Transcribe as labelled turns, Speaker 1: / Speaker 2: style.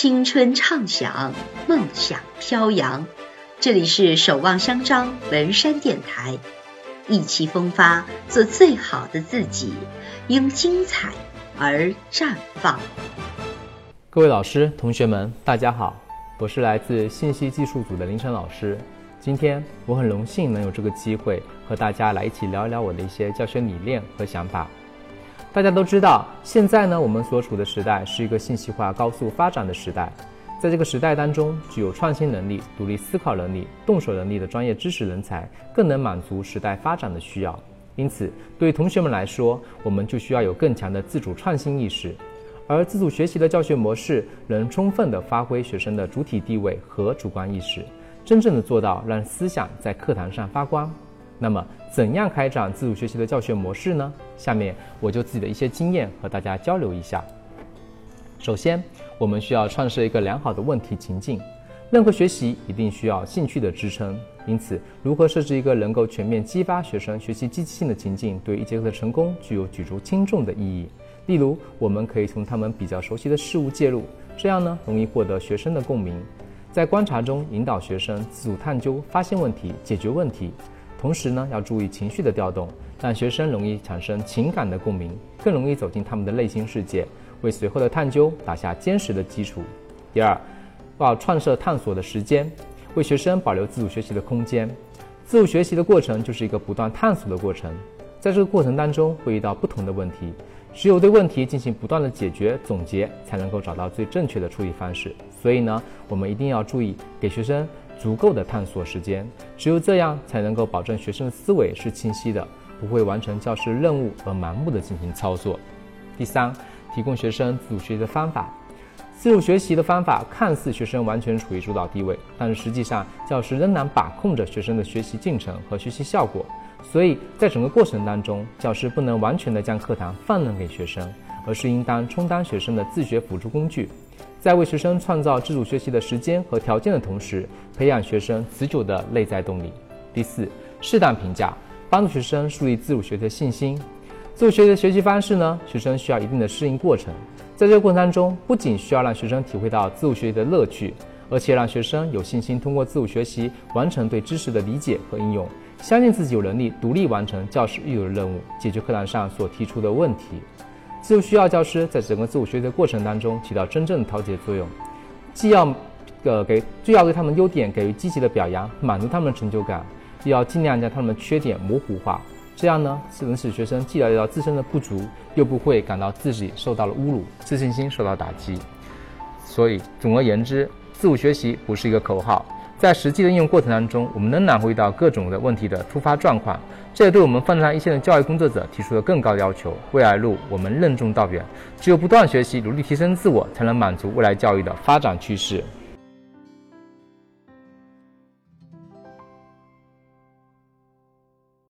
Speaker 1: 青春畅想，梦想飘扬。这里是守望相张文山电台，意气风发，做最好的自己，因精彩而绽放。
Speaker 2: 各位老师、同学们，大家好，我是来自信息技术组的林晨老师。今天我很荣幸能有这个机会和大家来一起聊一聊我的一些教学理念和想法。大家都知道，现在呢，我们所处的时代是一个信息化高速发展的时代。在这个时代当中，具有创新能力、独立思考能力、动手能力的专业知识人才，更能满足时代发展的需要。因此，对于同学们来说，我们就需要有更强的自主创新意识。而自主学习的教学模式，能充分的发挥学生的主体地位和主观意识，真正的做到让思想在课堂上发光。那么，怎样开展自主学习的教学模式呢？下面我就自己的一些经验和大家交流一下。首先，我们需要创设一个良好的问题情境。任何学习一定需要兴趣的支撑，因此，如何设置一个能够全面激发学生学习积极性的情境，对一节课的成功具有举足轻重的意义。例如，我们可以从他们比较熟悉的事物介入，这样呢，容易获得学生的共鸣。在观察中引导学生自主探究、发现问题、解决问题。同时呢，要注意情绪的调动，让学生容易产生情感的共鸣，更容易走进他们的内心世界，为随后的探究打下坚实的基础。第二，要创设探索的时间，为学生保留自主学习的空间。自主学习的过程就是一个不断探索的过程，在这个过程当中会遇到不同的问题，只有对问题进行不断的解决总结，才能够找到最正确的处理方式。所以呢，我们一定要注意给学生。足够的探索时间，只有这样才能够保证学生的思维是清晰的，不会完成教师任务而盲目的进行操作。第三，提供学生自主学习的方法。自主学习的方法看似学生完全处于主导地位，但是实际上教师仍然把控着学生的学习进程和学习效果。所以在整个过程当中，教师不能完全的将课堂放任给学生，而是应当充当学生的自学辅助工具。在为学生创造自主学习的时间和条件的同时，培养学生持久的内在动力。第四，适当评价，帮助学生树立自主学习的信心。自主学习的学习方式呢，学生需要一定的适应过程。在这个过程当中，不仅需要让学生体会到自主学习的乐趣，而且让学生有信心通过自主学习完成对知识的理解和应用，相信自己有能力独立完成教师预有的任务，解决课堂上所提出的问题。自主需要教师在整个自我学习的过程当中起到真正的调节作用，既要，呃给，既要对他们优点给予积极的表扬，满足他们的成就感，又要尽量将他们的缺点模糊化，这样呢，是能使学生既了解到自身的不足，又不会感到自己受到了侮辱，自信心受到打击。所以，总而言之，自主学习不是一个口号。在实际的应用过程当中，我们仍然会遇到各种的问题的突发状况，这也对我们放在一线的教育工作者提出了更高的要求。未来路我们任重道远，只有不断学习、努力提升自我，才能满足未来教育的发展趋势。